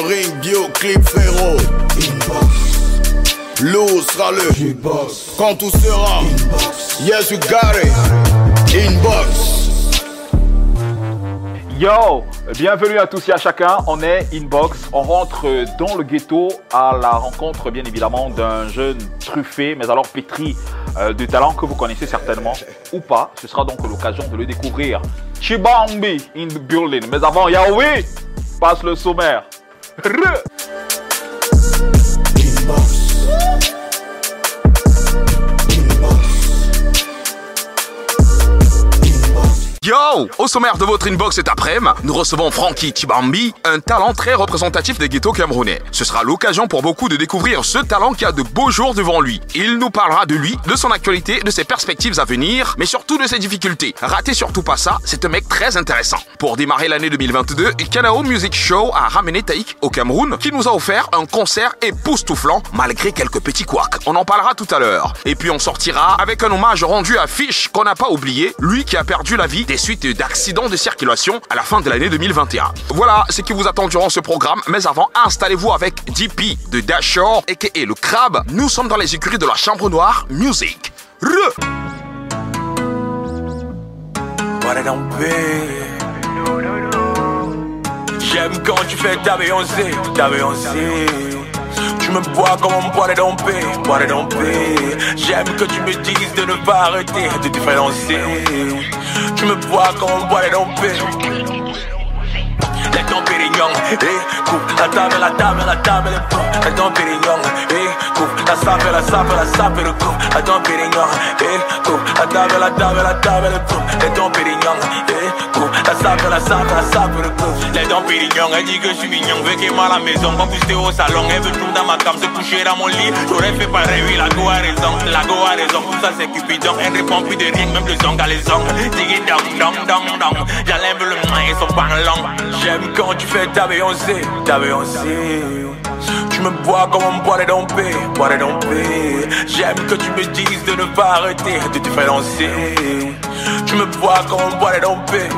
2-3 7 dans le ring, bio clip féro. Inbox. Lou sera le Inbox. Quand tout sera Inbox. Yes, you got it. Inbox. Yo, bienvenue à tous et à chacun. On est Inbox. On rentre dans le ghetto à la rencontre, bien évidemment, d'un jeune truffé, mais alors pétri euh, de talent que vous connaissez certainement ou pas. Ce sera donc l'occasion de le découvrir. Chibambi in the building. Mais avant, Yahweh, passe le sommaire. ¡Ru! Yo Au sommaire de votre inbox cet après-midi, nous recevons Frankie Chibambi, un talent très représentatif des ghettos camerounais. Ce sera l'occasion pour beaucoup de découvrir ce talent qui a de beaux jours devant lui. Il nous parlera de lui, de son actualité, de ses perspectives à venir, mais surtout de ses difficultés. Ratez surtout pas ça, c'est un mec très intéressant. Pour démarrer l'année 2022, Kanao Music Show a ramené Taïk au Cameroun, qui nous a offert un concert époustouflant, malgré quelques petits couacs. On en parlera tout à l'heure. Et puis on sortira avec un hommage rendu à Fish qu'on n'a pas oublié, lui qui a perdu la vie des suites d'accidents de circulation à la fin de l'année 2021. Voilà ce qui vous attend durant ce programme, mais avant, installez-vous avec DP de Dashore, et le crabe. Nous sommes dans les écuries de la Chambre Noire Music. Re J'aime quand tu fais ta ta. Tu me bois comme on boit les bois les dompés. J'aime que tu me dises de ne pas arrêter de différencier. Tu me bois comme on boit les dompés. Pérignon, eh, coupe la table, la table, la table, le. Les Dom Pérignon, eh, coupe la sape, la la eh, coupe la table, la table, la table, le. Les Dom Pérignon, eh, coupe la sape, la sape, la sape, le coup. Les Dom Pérignon, elle dit que je suis mignon, veut qu'il à la maison, pas pousser au salon, elle veut tout dans ma cam, se coucher dans mon lit. J'aurais fait pareil, oui, la go a raison, la go a raison, tout ça c'est Cupidon, elle répond plus de rien, même le zong à les ongles. Diggy dong, dong, dong, dong, j'enlève le main et son parlant. J'aime quand tu fais ta Beyoncé, ta. Tu me bois comme on boit les dompés, bois les dompés. J'aime que tu me dises de ne pas arrêter de différencier. Tu me bois comme on boit les dompés.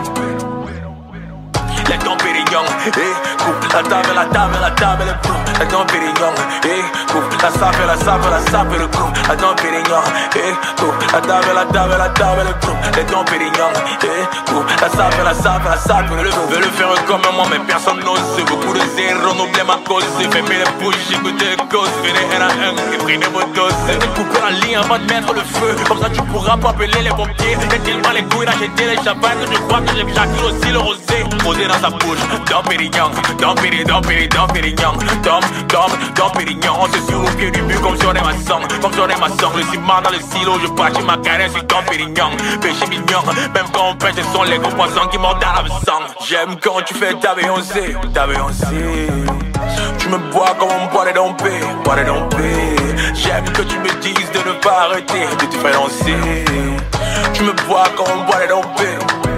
Les dons Pérignon, eh, coupe la table, la table, la table, le coup. Dons Pérignon, eh, coupe la sape, la sape, la sape, le coup. Dons Pérignon, eh, coupe la table, la table, la table, le coup. Dons Pérignon, eh, coupe la sape, la sape, la sape, le coup. Veux le faire comme moi, mais personne n'ose. Beaucoup de zéros, n'oublie ma cause. Fais mes les bouches, j'écoute les causes. Venez un à un et prenez vos doses. Couper en ligne avant de mettre le feu. Comme ça, tu pourras pas appeler les pompiers. J'ai tellement les couilles d'acheter les champagnes je crois que j'ai j'accuse aussi le rosé. Posé dans sa bouche, Dom Pérignon, Dom Pérignon, Dom Dom Pérignon, Dom, Dom, Dom Pérignon. C'est sur le pied du but comme sur des maçons, comme sur des maçons. Le ciment dans le silo, je passe ma carrière Dom Pérignon. Péché mignon, même quand on pêche, ce sont les gros poissons qui mordent la sang. J'aime quand tu fais ta Beyoncé, ta Beyoncé. Tu me bois comme on boit les dompés, bois les dompés. J'aime que tu me dises de ne pas arrêter de différencier. Tu me bois comme on boit les dompés.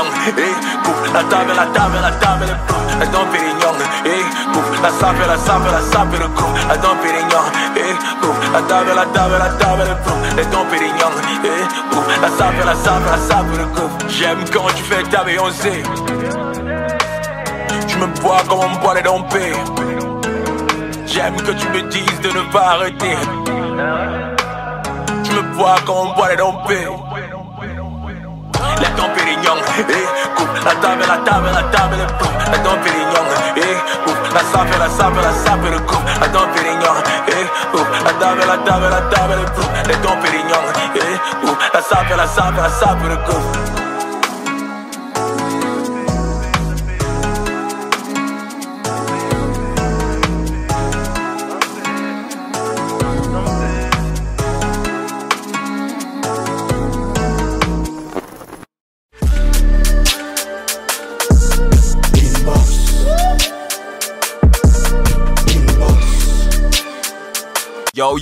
Pérignon, eh, coupe la table, la table, la table, le coup. Les Dom Pérignon, eh, coupe la sape, la sape, la sape, le coup. Les Dom Pérignon, eh, coupe la table, la table, la table, le coup. Les Dom Pérignon, eh, coupe la sape, la sape, la sape, le coup. J'aime quand tu fais ta Beyoncé. Tu me bois comme on boit les dompés. J'aime que tu me dises de ne pas arrêter. Tu me bois comme on boit les dompés. Les dons Pérignon, coupe la table, la table, la table, le coup. Les dons Pérignon, eh, coupe la sape, la sape, la sape, le coup. Les dons Pérignon, eh, coupe la table, la table, la table, le coup. Les dons Pérignon, coupe la sape, la sape, la sape, le coup.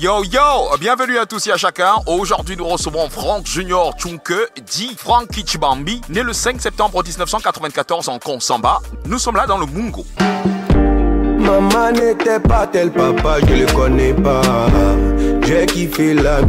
Yo yo bienvenue à tous et à chacun. Aujourd'hui nous recevons Frank Junior Chunke, dit Frank Kichibambi, né le 5 septembre 1994 en Konsamba. Nous sommes là dans le Mungo. Maman n'était pas tel papa, je le connais pas.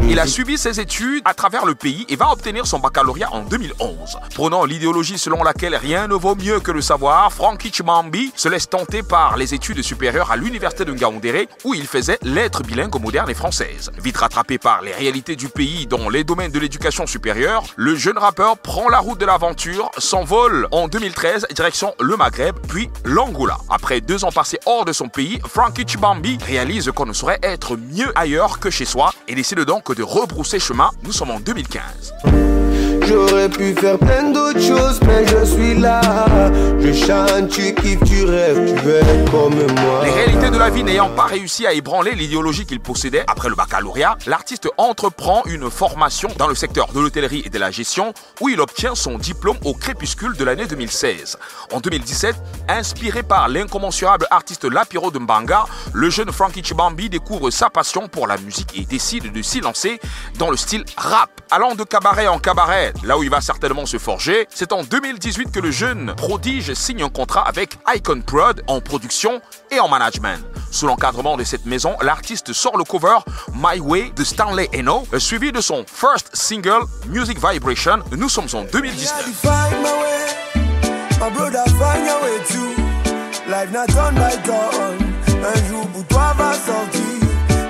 Il a suivi ses études à travers le pays et va obtenir son baccalauréat en 2011. Prenant l'idéologie selon laquelle rien ne vaut mieux que le savoir, Frankie Chimambi se laisse tenter par les études supérieures à l'université de Ngaoundéré où il faisait lettres bilingues modernes et françaises. Vite rattrapé par les réalités du pays dans les domaines de l'éducation supérieure, le jeune rappeur prend la route de l'aventure, s'envole en 2013 direction le Maghreb puis l'Angola. Après deux ans passés hors de son pays, Frankie Chibambi réalise qu'on ne saurait être mieux ailleurs que chez soi et décide donc de rebrousser chemin. Nous sommes en 2015. J'aurais pu faire plein d'autres choses, mais je suis là. Je chante, tu kiffes, tu rêves, tu veux être comme moi. Les réalités de la vie n'ayant pas réussi à ébranler l'idéologie qu'il possédait après le baccalauréat, l'artiste entreprend une formation dans le secteur de l'hôtellerie et de la gestion où il obtient son diplôme au crépuscule de l'année 2016. En 2017, inspiré par l'incommensurable artiste Lapiro de Mbanga, le jeune Frankie Chibambi découvre sa passion pour la musique et décide de s'y lancer dans le style rap. Allant de cabaret en cabaret, là où il va certainement se forger, c'est en 2018 que le jeune prodige signe un contrat avec Icon Prod en production et en management. Sous l'encadrement de cette maison, l'artiste sort le cover My Way de Stanley Eno, suivi de son first single Music Vibration. Nous sommes en 2019. Find my way, my brother find your way too. Life not turn by turn. Un jour pour toi va sortir.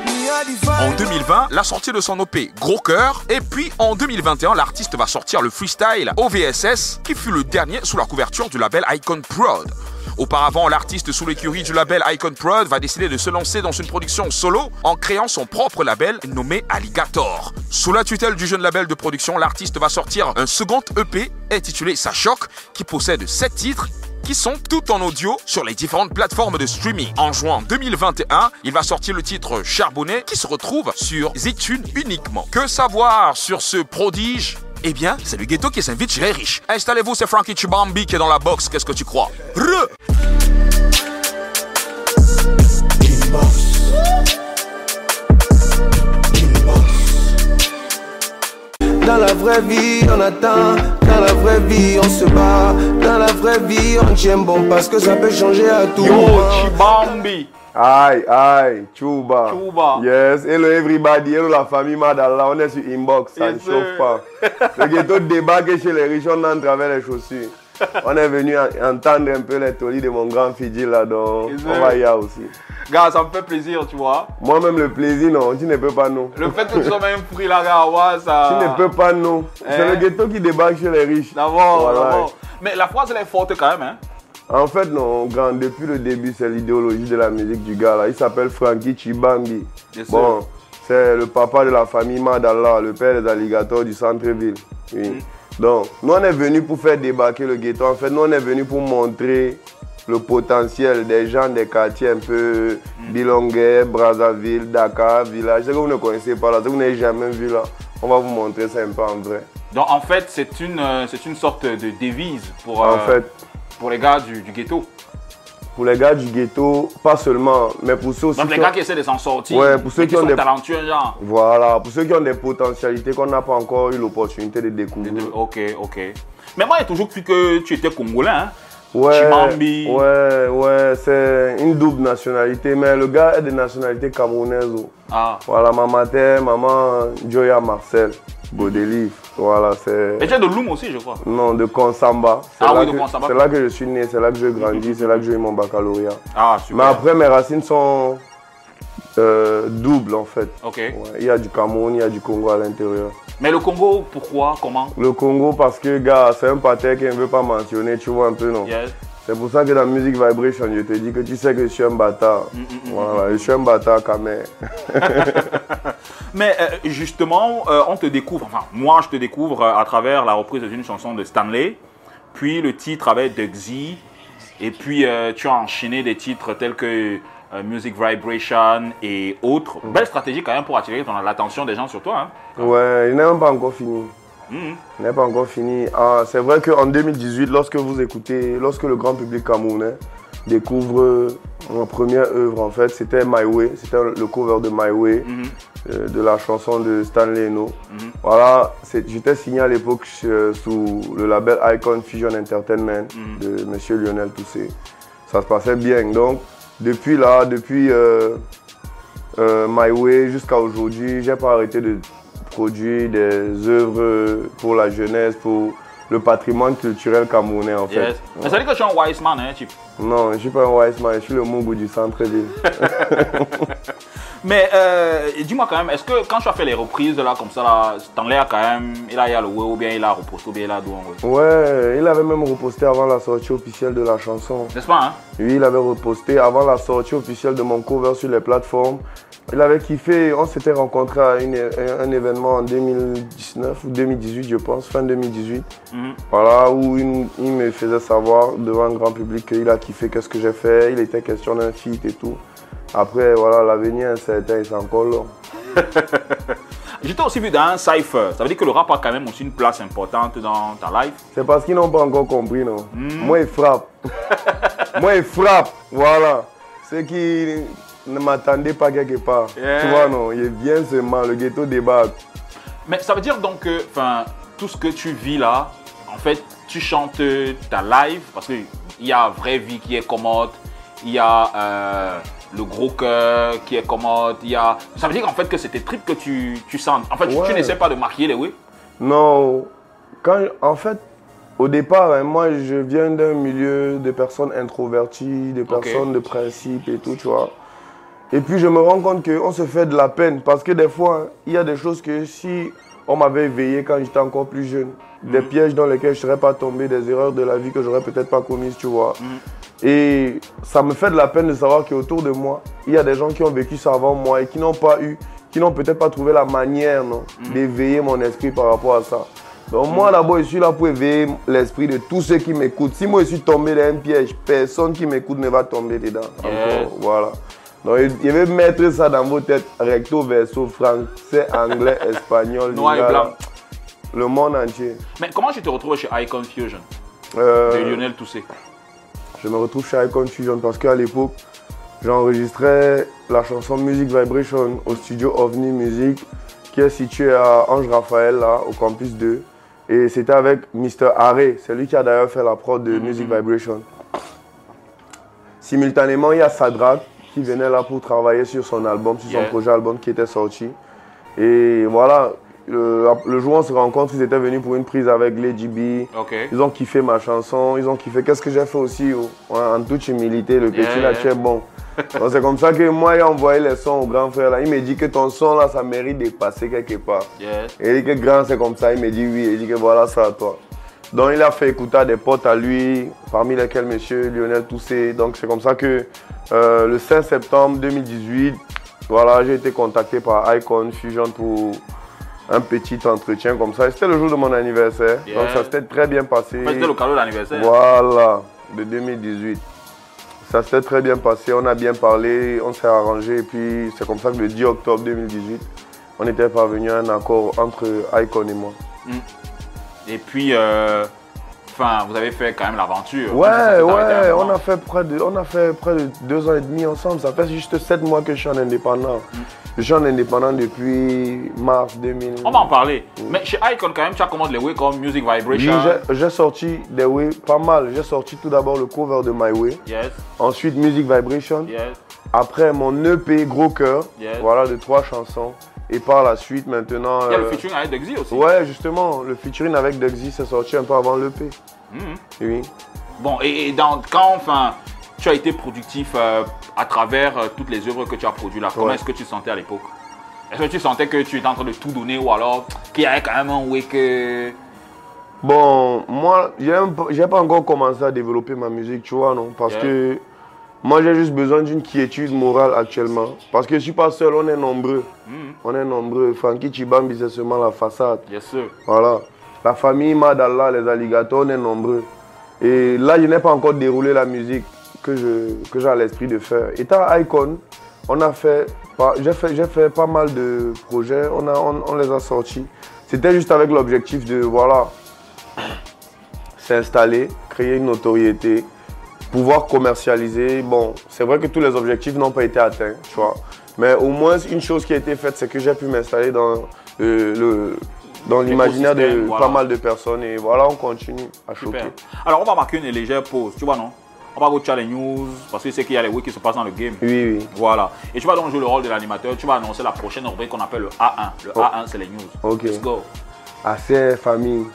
Me a En define 2020, la sortie de son OP Gros Cœur. Et puis en 2021, l'artiste va sortir le freestyle OVSS, qui fut le dernier sous la couverture du label Icon Prod. Auparavant, l'artiste sous l'écurie du label Icon Prod va décider de se lancer dans une production solo en créant son propre label nommé Alligator. Sous la tutelle du jeune label de production, l'artiste va sortir un second EP intitulé Sa Choc qui possède 7 titres qui sont tout en audio sur les différentes plateformes de streaming. En juin 2021, il va sortir le titre Charbonnet qui se retrouve sur Zitune uniquement. Que savoir sur ce prodige? Eh bien, c'est le ghetto qui s'invite chez les riches. Installez-vous, c'est Frankie Chibambi qui est dans la box. Qu'est-ce que tu crois? Re Dans la vraie vie, on attend. Dans la vraie vie, on se bat. Dans la vraie vie, on tient bon parce que ça peut changer à tout Yo. Chibambi. Aïe, aïe, Chuba. Chuba. Yes, hello everybody, hello la famille Madala, on est sur Inbox, ça Yes, ne chauffe pas. Le ghetto débarque chez les riches, on entre travers les chaussures. On est venu en- entendre un peu les tolis de mon grand Fidji là, donc on va y aller aussi. Gars, ça me fait plaisir, tu vois. Moi-même, le plaisir, non, tu ne peux pas, non. Le fait que tu sois même pris là, gars, ça. Tu ne peux pas, non. C'est Eh. le ghetto qui débarque chez les riches. D'abord, Voilà. d'abord. Mais la phrase, elle est forte quand même, hein. En fait, non, grand, depuis le début, c'est l'idéologie de la musique du gars là. Il s'appelle Frankie sûr. Bon, c'est le papa de la famille Madala, le père des alligators du centre-ville. Oui. Mm. Donc, nous on est venus pour faire débarquer le ghetto. En fait, nous on est venus pour montrer le potentiel des gens des quartiers un peu Mm. Brazzaville, Dakar, village. C'est que vous ne connaissez pas là, c'est que vous n'avez jamais vu là. On va vous montrer ça un peu en vrai. Donc, en fait, c'est une, euh, c'est une sorte de devise pour, En euh, fait, pour les gars du, du ghetto. Pour les gars du ghetto, pas seulement, mais pour ceux aussi Donc, les qui gars ont- qui essaient de s'en sortir. Ouais, pour ceux qui qui ont sont des- talentueux, genre. Voilà, pour ceux qui ont des potentialités qu'on n'a pas encore eu l'opportunité de découvrir. Ok, ok. Mais moi, j'ai toujours cru que tu étais congolais, hein. Ouais, Chimambi. ouais, ouais, c'est une double nationalité, mais le gars est de nationalité camerounaise. oh. Ah. Voilà, ma terre, maman Joya Marcel, Godelive. Voilà, Et c'est. tu es de Loum aussi, je crois. Non, de Konsamba. C'est Ah oui, de Konsamba. C'est là que je suis né, c'est là que j'ai grandi, c'est là que j'ai eu mon baccalauréat. Ah, Mais super. après, mes racines sont euh, doubles en fait. Ok. Ouais, il y a du Cameroun, il y a du Congo à l'intérieur. Mais le Congo, pourquoi Comment? Le Congo, parce que, gars, c'est un patin qu'il ne veut pas mentionner, tu vois un peu, non? Yes. C'est pour ça que dans Music Vibration, je te dis que tu sais que je suis un bâtard. Mm, voilà, je suis un bâtard quand même. Mais euh, justement, euh, on te découvre, enfin, moi je te découvre euh, à travers la reprise d'une chanson de Stanley, puis le titre avec Dugsy, et puis euh, tu as enchaîné des titres tels que Music Vibration et autres. Belle stratégie quand même pour attirer l'attention des gens sur toi. hein. Ouais, il n'est même pas encore fini. Il n'est pas encore fini. Ah, c'est vrai qu'en 2018, lorsque vous écoutez, lorsque le grand public camerounais découvre ma première œuvre, en fait, c'était My Way. C'était le cover de My Way, Mhm. euh, de la chanson de Stanley Eno. Mhm. Voilà, j'étais signé à l'époque euh, sous le label Icon Fusion Entertainment Mhm. de Monsieur Lionel Toussé. Ça se passait bien. Donc, depuis là, depuis euh, My Way jusqu'à aujourd'hui. J'ai pas arrêté de des œuvres pour la jeunesse, pour le patrimoine culturel camerounais en fait. Mais ça veut dire que tu es un wise man, hein, Chip. Non, je suis pas un wise man, je suis le Mougou du centre-ville. Mais euh, dis-moi quand même, est-ce que quand tu as fait les reprises là, comme ça, là, Stanley a quand même, il a, il a loué ou bien il a reposté ou bien il a doué Ouais, il avait même reposté avant la sortie officielle de la chanson. N'est-ce pas, hein? Oui, il avait reposté avant la sortie officielle de mon cover sur les plateformes. Il avait kiffé, on s'était rencontrés à une- un événement en 2019 ou 2018, je pense, fin 2018. Mhm. Voilà, où il, il me faisait savoir devant un grand public qu'il a kiffé qu'est-ce que j'ai fait. Il était question d'un feat et tout. Après, voilà, l'avenir c'est encore long. J'étais aussi vu dans un cypher. Ça veut dire que le rap a quand même aussi une place importante dans ta life? C'est parce qu'ils n'ont pas encore compris, non? Moi, il frappe. Moi, il frappe. Voilà. Ceux qui ne m'attendaient pas quelque part. Yeah. Tu vois, non Il vient seulement, le ghetto débarque. Mais ça veut dire donc que tout ce que tu vis là, en fait, tu chantes ta live parce qu'il y a vraie vie qui est commode, il y a euh, le gros cœur qui est commode, il y a. Ça veut dire en fait que c'est tes tripes que tu, tu sens. En fait, tu- tu n'essaies pas de maquiller les oui. Non, quand, en fait, au départ, hein, moi, je viens d'un milieu de personnes introverties, de personnes de principe et tout, tu vois. Et puis, je me rends compte qu'on se fait de la peine parce que des fois, il y a des choses que si on m'avait éveillé quand j'étais encore plus jeune, des pièges dans lesquels je ne serais pas tombé, des erreurs de la vie que j'aurais peut-être pas commises, tu vois. Et ça me fait de la peine de savoir qu'autour de moi, il y a des gens qui ont vécu ça avant moi et qui n'ont pas eu, qui n'ont peut-être pas trouvé la manière non, d'éveiller mon esprit par rapport à ça. Donc moi d'abord, je suis là pour éveiller l'esprit de tous ceux qui m'écoutent. Si moi je suis tombé dans un piège, personne qui m'écoute ne va tomber dedans. Yes. Encore, voilà. Donc je vais mettre ça dans vos têtes, recto verso, français, anglais, espagnol, Noir et blanc. le monde entier. Mais comment tu te retrouves chez Icon Fusion Euh, de Lionel Toussé Je me retrouve chez Icon Fusion parce qu'à l'époque, j'enregistrais la chanson Music Vibration au studio OVNI Music qui est situé à Ange Raphaël, là, au campus 2. Et c'était avec Mr. Haré, c'est lui qui a d'ailleurs fait la prod de Music Vibration. Simultanément, il y a Sadrak qui venait là pour travailler sur son album, sur Yeah. son projet album qui était sorti. Et voilà, le, le jour où on se rencontre, ils étaient venus pour une prise avec Lady B. Ils ont kiffé ma chanson, ils ont kiffé. Qu'est-ce que j'ai fait aussi oh, en toute humilité, le petit Yeah, là, yeah. tu es bon. C'est comme ça que moi, j'ai envoyé les sons au grand frère là. Il me dit que ton son là, ça mérite de passer quelque part. Et il dit que grand, c'est comme ça. Il me dit oui. Il dit que voilà, ça à toi. Donc il a fait écouter à des potes à lui, parmi lesquels monsieur Lionel Toussé. Donc c'est comme ça que euh, le 5 septembre 2018, voilà, j'ai été contacté par Icon Fusion pour un petit entretien comme ça. C'était le jour de mon anniversaire. Yeah. Donc ça s'était très bien passé. C'était le cadeau d'anniversaire. Voilà, de 2018. Ça s'est très bien passé, on a bien parlé, on s'est arrangé et puis c'est comme ça que le 10 octobre 2018, on était parvenu à un accord entre Icon et moi. Et puis, euh, enfin, vous avez fait quand même l'aventure. Ouais, ouais, on a, fait près de, on a fait près de deux ans et demi ensemble. Ça fait juste sept mois que je suis en indépendant. Je suis en indépendant depuis mars 2000. On va en parler. Mais chez Icon, quand même, tu as commencé les way comme Music Oui, Vibration. j'ai- j'ai sorti des way pas mal. J'ai sorti tout d'abord le cover de My Way, Yes, ensuite Music Vibration, yes. après mon EP Gros Cœur, Yes. voilà, de trois chansons. Et par la suite, maintenant. Il y a le euh, featuring avec Dexy aussi. Ouais, justement, le featuring avec Dexy s'est sorti un peu avant l'EP. Mhm. Oui. Bon, et, et dans, quand enfin, tu as été productif euh, à travers euh, toutes les œuvres que tu as produites là, comment Ouais. est-ce que tu te sentais à l'époque? Est-ce que tu sentais que tu étais en train de tout donner ou alors qu'il y avait quand même un way que. Bon, moi, j'ai pas- j'ai pas encore commencé à développer ma musique, tu vois, non? Parce Yeah. que moi, j'ai juste besoin d'une quiétude morale actuellement. Parce que je suis pas seul, on est nombreux. Mhm. On est nombreux. Frankie Chibambi, c'est seulement la façade. Yes. Voilà. La famille Madalla, les alligators, on est nombreux. Et là, je n'ai pas encore déroulé la musique que je- que j'ai à l'esprit de faire. Étant Icon, on a fait, j'ai fait, j'ai fait pas mal de projets, on, a, on, on les a sortis. C'était juste avec l'objectif de, voilà, s'installer, créer une notoriété, pouvoir commercialiser. Bon, c'est vrai que tous les objectifs n'ont pas été atteints, tu vois. Mais au moins, une chose qui a été faite, c'est que j'ai pu m'installer dans euh, le dans l'imaginaire de voilà. pas mal de personnes et voilà, on continue à choquer. Super. Alors, on va marquer une légère pause, tu vois, non? On va go les news parce que c'est qu'il y a les weeks qui se passent dans le game. Oui, oui. Voilà. Et tu vas donc jouer le rôle de l'animateur. Tu vas annoncer la prochaine rubrique qu'on appelle le A1. Le Oh. A1, c'est les news. Ok. Let's go. Assez famille.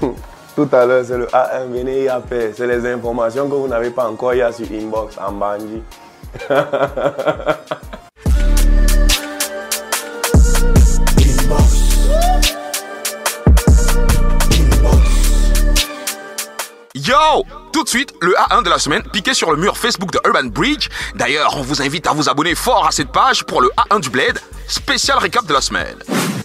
Tout à l'heure, c'est le A1, venez y appeler. C'est les informations que vous n'avez pas encore, y a sur Inbox, en Bandit. Yo Tout de suite, le A1 de la semaine piqué sur le mur Facebook de Urban Bridge. D'ailleurs, on vous invite à vous abonner fort à cette page pour le A1 du Bled, spécial récap de la semaine.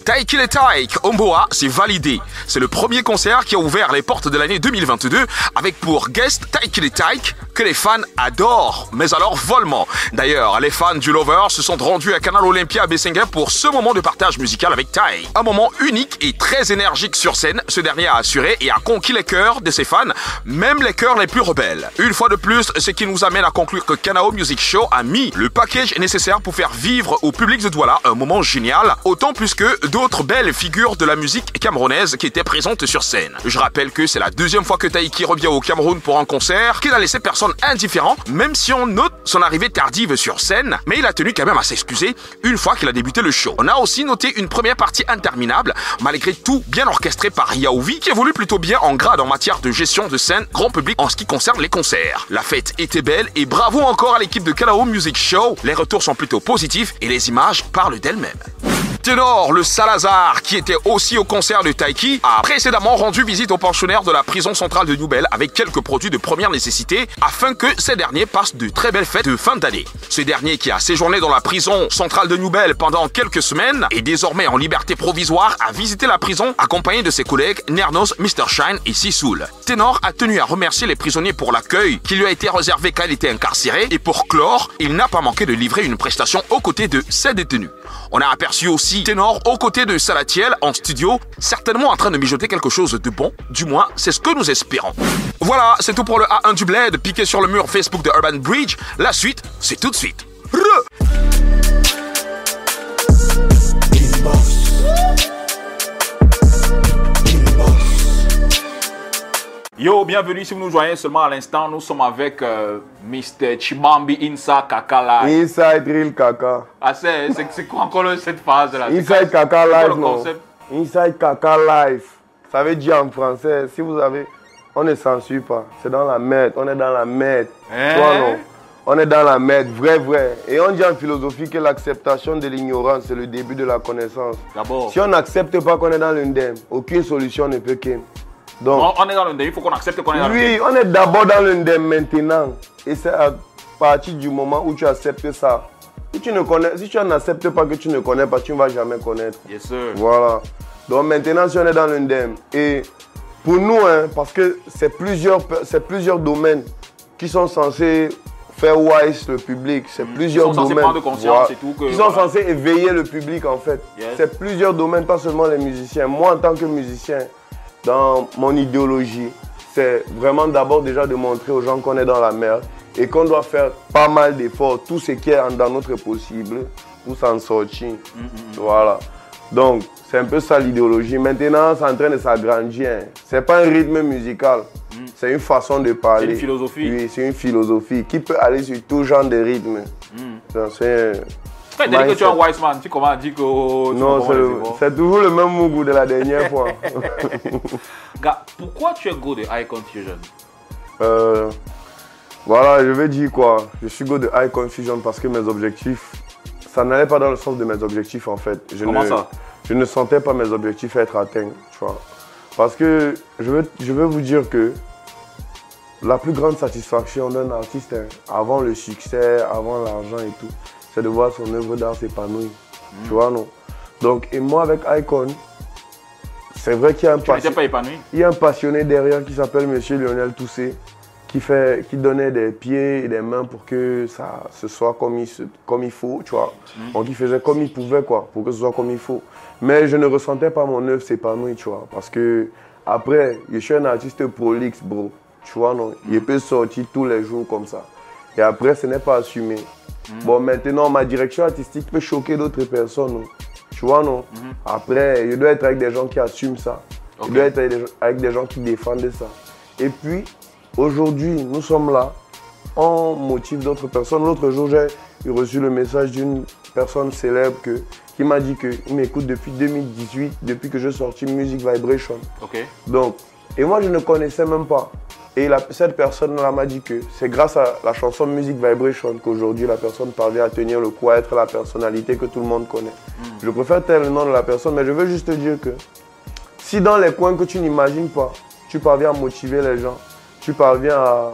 Taiki le Taik, Omboa, c'est validé. C'est le premier concert qui a ouvert les portes de l'année 2022 avec pour guest Taiki le Taik que les fans adorent, mais alors vollement. D'ailleurs, les fans du Lover se sont rendus à Canal Olympia à Bessinga pour ce moment de partage musical avec Tai. Un moment unique et très énergique sur scène, ce dernier a assuré et a conquis les cœurs de ses fans, même les cœurs les plus rebelles. Une fois de plus, ce qui nous amène à conclure que Canao Music Show a mis le package nécessaire pour faire vivre au public de Douala un moment génial, autant plus que d'autres belles figures de la musique camerounaise qui étaient présentes sur scène. Je rappelle que c'est la deuxième fois que Taiki revient au Cameroun pour un concert, qu'il a laissé personne indifférent, même si on note son arrivée tardive sur scène, mais il a tenu quand même à s'excuser une fois qu'il a débuté le show. On a aussi noté une première partie interminable, malgré tout bien orchestré par Yaouvi, qui évolue plutôt bien en grade en matière de gestion de scène grand public en ce qui concerne les concerts. La fête était belle et bravo encore à l'équipe de Calao Music Show. Les retours sont plutôt positifs et les images parlent d'elles-mêmes. Ténor, le Salazar, qui était aussi au concert de Taiki, a précédemment rendu visite aux pensionnaires de la prison centrale de Nouvelle avec quelques produits de première nécessité afin que ces derniers passent de très belles fêtes de fin d'année. Ce dernier qui a séjourné dans la prison centrale de Nouvelle pendant quelques semaines est désormais en liberté provisoire a visité la prison accompagné de ses collègues Nernos, Mr. Shine et Sisoul. Ténor a tenu à remercier les prisonniers pour l'accueil qui lui a été réservé quand il était incarcéré et pour clore, il n'a pas manqué de livrer une prestation aux côtés de ses détenus. On a aperçu aussi Ténor aux côtés de Salatiel en studio, certainement en train de mijoter quelque chose de bon. Du moins, c'est ce que nous espérons. Voilà, c'est tout pour le A1 du Bled, piqué sur le mur Facebook de Urban Bridge. La suite, c'est tout de suite. Yo, bienvenue si vous nous joignez seulement à l'instant. Nous sommes avec euh, Mr. Chimambi Insa Kakala. Inside Real Kaka. Ah, c'est quoi encore cette phase-là? Inside Kaka Life, non. Inside Kaka Life. Ça veut dire en français, si vous avez. On ne censure pas. C'est dans la merde. On est dans la merde. Hein? Toi, non. On est dans la merde, vrai, vrai. Et on dit en philosophie que l'acceptation de l'ignorance, c'est le début de la connaissance. D'abord, Si on n'accepte pas qu'on est dans l'undem, aucune solution ne peut qu'être. Donc, on, on est dans le il faut qu'on accepte qu'on est dans le oui, on est d'abord dans l'undem maintenant. Et c'est à partir du moment où tu acceptes ça. Si tu ne connais, si tu n'acceptes pas que tu ne connais pas, tu ne vas jamais connaître. Yes, sir. Voilà. Donc maintenant, si on est dans l'undem, et pour nous, hein, parce que c'est plusieurs, plusieurs domaines qui sont censés faire wise le public. C'est plusieurs Ils sont censés domaines. prendre conscience et tout que- Ils sont voilà. censés éveiller le public en fait. Yes. C'est plusieurs domaines, pas seulement les musiciens. Moi, en tant que musicien, dans mon idéologie, c'est vraiment d'abord déjà de montrer aux gens qu'on est dans la merde et qu'on doit faire pas mal d'efforts, tout ce qui est dans notre possible pour s'en sortir. Mm, Voilà. Donc, c'est un peu ça l'idéologie. Maintenant, c'est en train de s'agrandir. hein. C'est pas un rythme musical. C'est une façon de parler. C'est une philosophie. Oui, c'est une philosophie qui peut aller sur tout genre de rythme. Mm. Donc, c'est Quand dis que tu es un wise man, tu commences à dire que oh, tu non, c'est toujours le même mougou de la dernière fois. Gars, pourquoi tu es go de High Confusion? Euh, voilà, je vais dire quoi. Je suis go de High Confusion parce que mes objectifs, ça n'allait pas dans le sens de mes objectifs en fait. Je Comment ne, ça? Je ne sentais pas mes objectifs être atteints, tu vois. Parce que je veux, je veux vous dire que la plus grande satisfaction d'un artiste, hein, avant le succès, avant l'argent et tout, c'est de voir son œuvre d'art s'épanouir. Tu vois, non? Donc, et moi avec Icon, c'est vrai qu'il y a un Tu n'étais passion- pas épanoui? il y a un passionné derrière qui s'appelle Monsieur Lionel Toussé, qui, fait, qui donnait des pieds et des mains pour que ça se soit comme il, se- comme il faut, tu vois. Donc il faisait comme il pouvait, quoi, pour que ce soit comme il faut. Mais je ne ressentais pas mon œuvre s'épanouir, tu vois. Parce que après, je suis un artiste prolixe, bro. Tu vois, non? Il peut sortir tous les jours comme ça. Et après, ce n'est pas assumé. Bon, maintenant, ma direction artistique peut choquer d'autres personnes, non? Tu vois, non? Après, je dois être avec des gens qui assument ça. Ok. Je dois être avec des, gens- avec des gens qui défendent ça. Et puis, aujourd'hui, nous sommes là. on motive d'autres personnes. L'autre jour, j'ai reçu le message d'une personne célèbre que, qui m'a dit qu'il m'écoute depuis 2018, depuis que j'ai sorti Music Vibration. Donc, et moi, je ne connaissais même pas. Et la- cette personne-là m'a dit que c'est grâce à la chanson Music Vibration qu'aujourd'hui la personne parvient à tenir le coup, à être la personnalité que tout le monde connaît. Je préfère taire le nom de la personne, mais je veux juste te dire que si dans les coins que tu n'imagines pas, tu parviens à motiver les gens, tu parviens à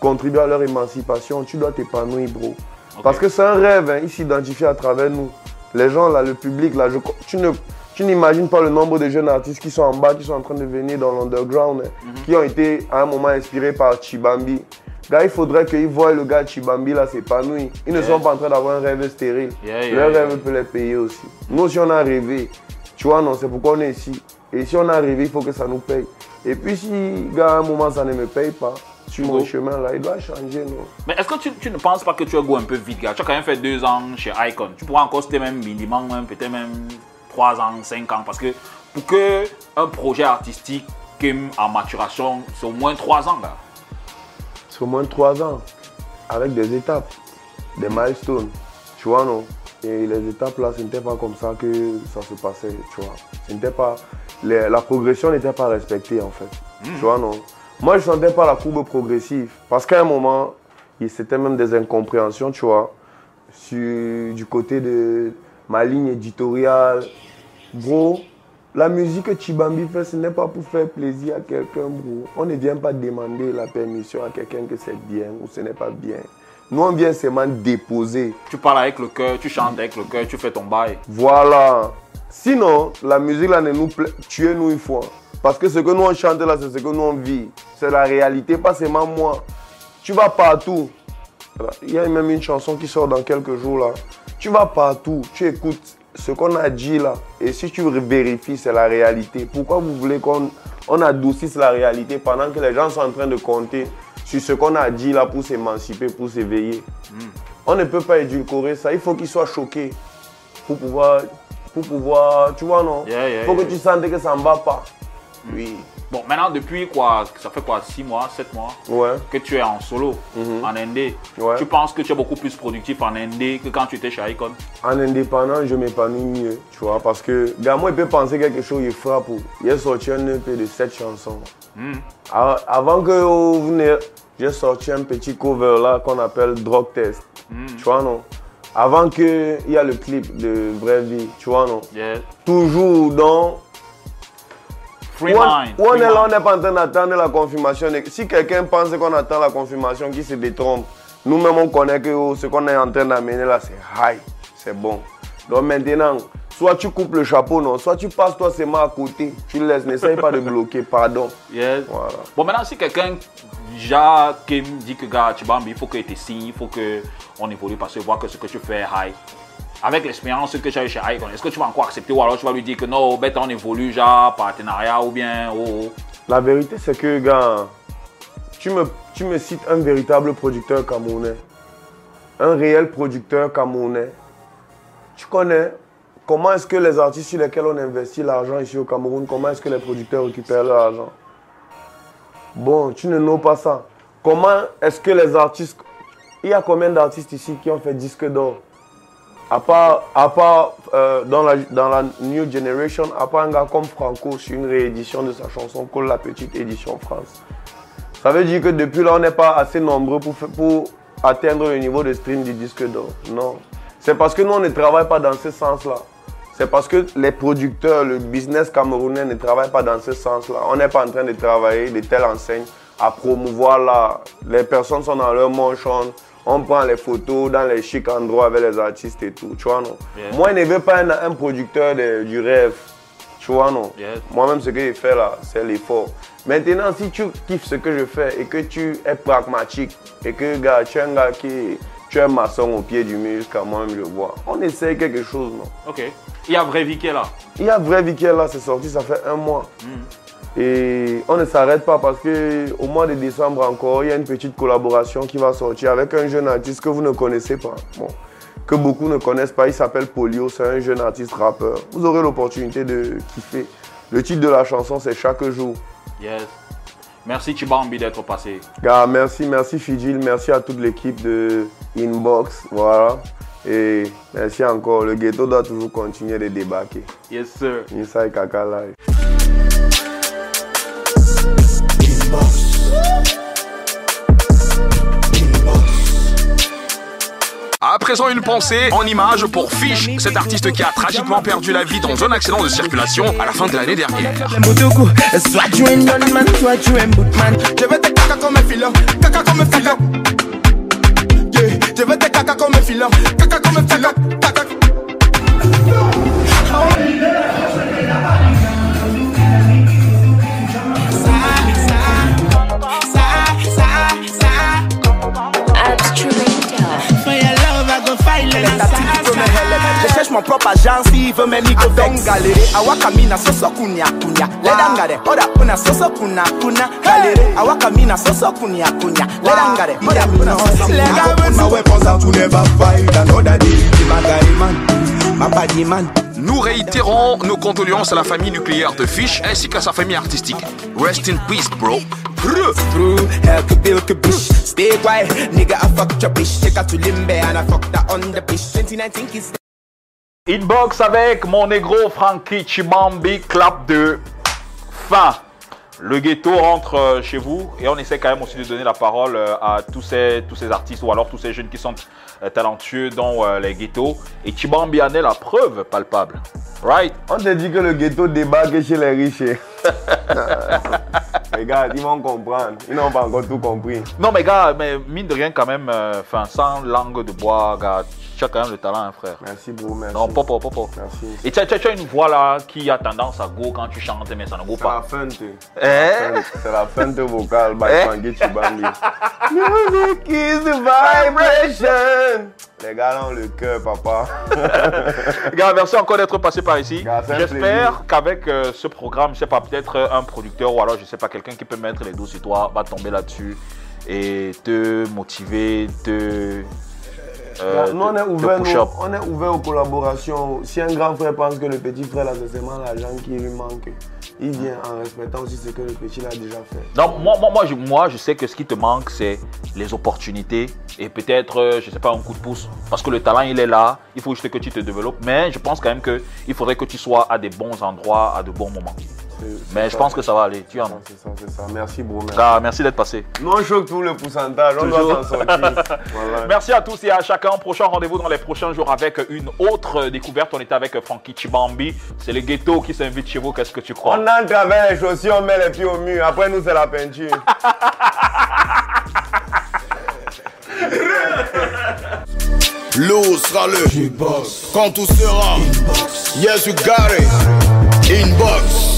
contribuer à leur émancipation, tu dois t'épanouir, bro. Parce que c'est un rêve, hein, ils s'identifient à travers nous. Les gens, là, le public, là, je- tu ne tu n'imagines pas le nombre de jeunes artistes qui sont en bas, qui sont en train de venir dans l'underground, hein, qui ont été à un moment inspirés par Chibambi. Gars, il faudrait qu'ils voient le gars Chibambi là s'épanouir. Ils ne sont pas en train d'avoir un rêve stérile. Yeah, yeah, Leur rêve peut les payer aussi. Nous aussi, on a rêvé. Tu vois, non, c'est pourquoi on est ici. Et si on a rêvé, il faut que ça nous paye. Et puis, si, gars, à un moment, ça ne me paye pas, sur mon chemin là, il doit changer, non. Mais est-ce que tu, tu ne penses pas que tu as go un peu vite, gars? Tu as quand même fait deux ans chez Icon. Tu pourras encore citer même minimum, peut-être même trois ans, cinq ans. Parce que pour que un projet artistique en maturation, c'est au moins trois ans, gars. C'est au moins trois ans, avec des étapes, des milestones, tu vois, non? Et les étapes là, ce n'était pas comme ça que ça se passait, tu vois. Pas, les- la progression n'était pas respectée en fait, tu vois, non? Moi, je sentais pas la courbe progressive, parce qu'à un moment, il- c'était même des incompréhensions, tu vois, sur, du côté de ma ligne éditoriale. Bro, la musique que Chibambi fait, ce n'est pas pour faire plaisir à quelqu'un, bro. On ne vient pas demander la permission à quelqu'un que c'est bien ou ce n'est pas bien. Nous, on vient seulement déposer. Tu parles avec le cœur, tu chantes avec le cœur, tu fais ton bail. Voilà. Sinon, la musique là ne nous plaît. Tuez-nous une fois. Parce que ce que nous on chante là, c'est ce que nous on vit. C'est la réalité, pas seulement moi. Tu vas partout. Il y a même une chanson qui sort dans quelques jours là. Tu vas partout, tu écoutes ce qu'on a dit là. Et si tu vérifies, c'est la réalité. Pourquoi vous voulez qu'on on adoucisse la réalité pendant que les gens sont en train de compter sur ce qu'on a dit là pour s'émanciper, pour s'éveiller? On ne peut pas édulcorer ça. Il faut qu'ils soient choqués pour pouvoir, pour pouvoir, tu vois non? Yeah, yeah, faut yeah. que tu sentes que ça ne va pas. Oui. Bon, maintenant, depuis quoi Ça fait quoi 6 mois, 7 mois Ouais. que tu es en solo, en indé. Ouais. Tu penses que tu es beaucoup plus productif en indé que quand tu étais chez Icon? En indépendant, je m'épanouis mieux, tu vois, parce que, gars, moi, il peut penser quelque chose, il frappe. Il a sorti un EP de 7 chansons. A- Avant que vous venez, j'ai sorti un petit cover là qu'on appelle Drug Test. Tu vois, non? Avant qu'il y a le clip de Vraie Vie, tu vois, non? Yeah. Toujours dans Free Où on, est là, on n'est pas en train d'attendre la confirmation. Si quelqu'un pense qu'on attend la confirmation, qui se détrompe, nous-mêmes on connaît que oh, ce qu'on est en train d'amener là, c'est high, c'est bon. Donc maintenant, soit tu coupes le chapeau, non, soit tu passes toi seulement à côté, tu le laisses, n'essaye pas de bloquer, pardon. Voilà. Bon, maintenant, si quelqu'un déjà qui me dit que, gars, Chibambi, il faut que tu signes, il faut qu'on évolue parce que voir que ce que tu fais est high. Avec l'expérience que tu as eu chez Icon, est-ce que tu vas encore accepter ou alors tu vas lui dire que non, bête, on évolue, genre, partenariat ou bien, oh, oh. La vérité, c'est que, gars, tu me, tu me cites un véritable producteur camerounais, un réel producteur camerounais. Tu connais? Comment est-ce que les artistes sur lesquels on investit l'argent ici au Cameroun, comment est-ce que les producteurs récupèrent leur argent? Bon, tu ne know pas ça. Comment est-ce que les artistes... Il y a combien d'artistes ici qui ont fait disque d'or? À part, à part euh, dans, la, New Generation, à part un gars comme Franco sur une réédition de sa chanson Call la petite édition France. Ça veut dire que depuis là, on n'est pas assez nombreux pour, pour atteindre le niveau de stream du disque d'or. Non. C'est parce que nous, on ne travaille pas dans ce sens-là. C'est parce que les producteurs, le business camerounais ne travaille pas dans ce sens-là. On n'est pas en train de travailler de telle enseigne à promouvoir là. Les personnes sont dans leur manchon. On prend les photos dans les chics endroits avec les artistes et tout. Tu vois, non? Yeah. Moi, je ne veux pas un, un producteur de- du rêve. Tu vois, non? Moi-même, ce que je fais là, c'est l'effort. Maintenant, si tu kiffes ce que je fais et que tu es pragmatique et que, gars, tu es un gars qui. Tu es un maçon au pied du mur jusqu'à moi-même, je vois. On essaye quelque chose, non? Ok. Il y a Vrai Vicky là. Il y a Vrai Vicky là, c'est sorti, ça fait un mois. Et on ne s'arrête pas parce qu'au mois de décembre encore, il y a une petite collaboration qui va sortir avec un jeune artiste que vous ne connaissez pas. Bon, que beaucoup ne connaissent pas, il s'appelle Polio, c'est un jeune artiste rappeur. Vous aurez l'opportunité de kiffer. Le titre de la chanson, c'est Chaque jour. Yes. Merci Chibambi d'être passé. Gars, merci, merci Fidjil, merci à toute l'équipe de Inbox, voilà. Et merci encore, le ghetto doit toujours continuer de débarquer. Yes sir. Inside Kaka Live. À présent, une pensée en image pour Fish, cet artiste qui a tragiquement perdu la vie dans un accident de circulation à la fin de l'année dernière. Mon propre agence, il veut me nico vex. Galere, awakamina soso kunya kunya. Ledangare, oda una soso kuna kuna. Galere, awakamina soso kunya kunya. Ledangare, oda una soso kuna I put my kuna. weapons out to never fight another day. The Magai man, my body man. Nous réitérons nos condoléances à la famille nucléaire de Fish ainsi qu'à sa famille artistique. Rest in peace, bro. Preux. Through hell could build could bush. Stay quiet, nigga. I fucked your bitch. Take her to Limbe and I fucked her on the bitch. 2019 kiss. Inbox avec mon négro Frankie Chibambi, clap de fin. Le ghetto rentre euh, chez vous et on essaie quand même aussi de donner la parole euh, à tous ces, tous ces artistes ou alors tous ces jeunes qui sont euh, talentueux dans les ghettos. Et Chibambi en est la preuve palpable. Right? On te dit que le ghetto débarque chez les riches. Regarde, ils vont comprendre. Ils n'ont pas encore tout compris. Non mais gars, mais mine de rien quand même, euh, sans langue de bois, gars, tu as quand même le talent, hein, frère. Merci, bro. Merci. Non, popo, popo. Merci. Et tu as, tu as- une voix là qui a tendance à go quand tu chantes, mais ça ne go C'est la pas. feinte. Eh? C'est la feinte vocale by Eh? Chibambi. Music is the vibration. Les gars ont le cœur, papa. Gars, merci encore d'être passé par ici. J'espère qu'avec euh, ce programme, je sais pas, peut-être euh, un producteur ou alors je sais pas, quelqu'un qui peut mettre les dos sur toi va tomber là-dessus et te motiver, te. Euh, nous, on est, ouvert, nous, on est ouvert aux collaborations. Si un grand frère pense que le petit frère, là, c'est seulement l'argent qui lui manque, il vient en respectant aussi ce que le petit l'a déjà fait. Non, moi, moi, moi, je, moi, je sais que ce qui te manque, c'est les opportunités et peut-être, euh, je sais pas, un coup de pouce. Parce que le talent, il est là. Il faut juste que tu te développes. Mais je pense quand même qu'il faudrait que tu sois à des bons endroits, à de bons moments. Mais je pense que ça va aller. Tu en C'est ça, C'est ça, c'est ça. Merci, bro. Merci. Merci d'être passé. Nous, on choque tout le pourcentage. On doit s'en sortir. Voilà. Merci à tous et à chacun. Prochain rendez-vous dans les prochains jours avec une autre découverte. On était avec Frankie Chibambi. C'est le ghetto qui s'invite chez vous. Qu'est-ce que tu crois? On entre avec les chaussures, on met les pieds au mur. Après, nous, c'est la peinture. L'eau sera le Quand tout sera Yes, you got it Inbox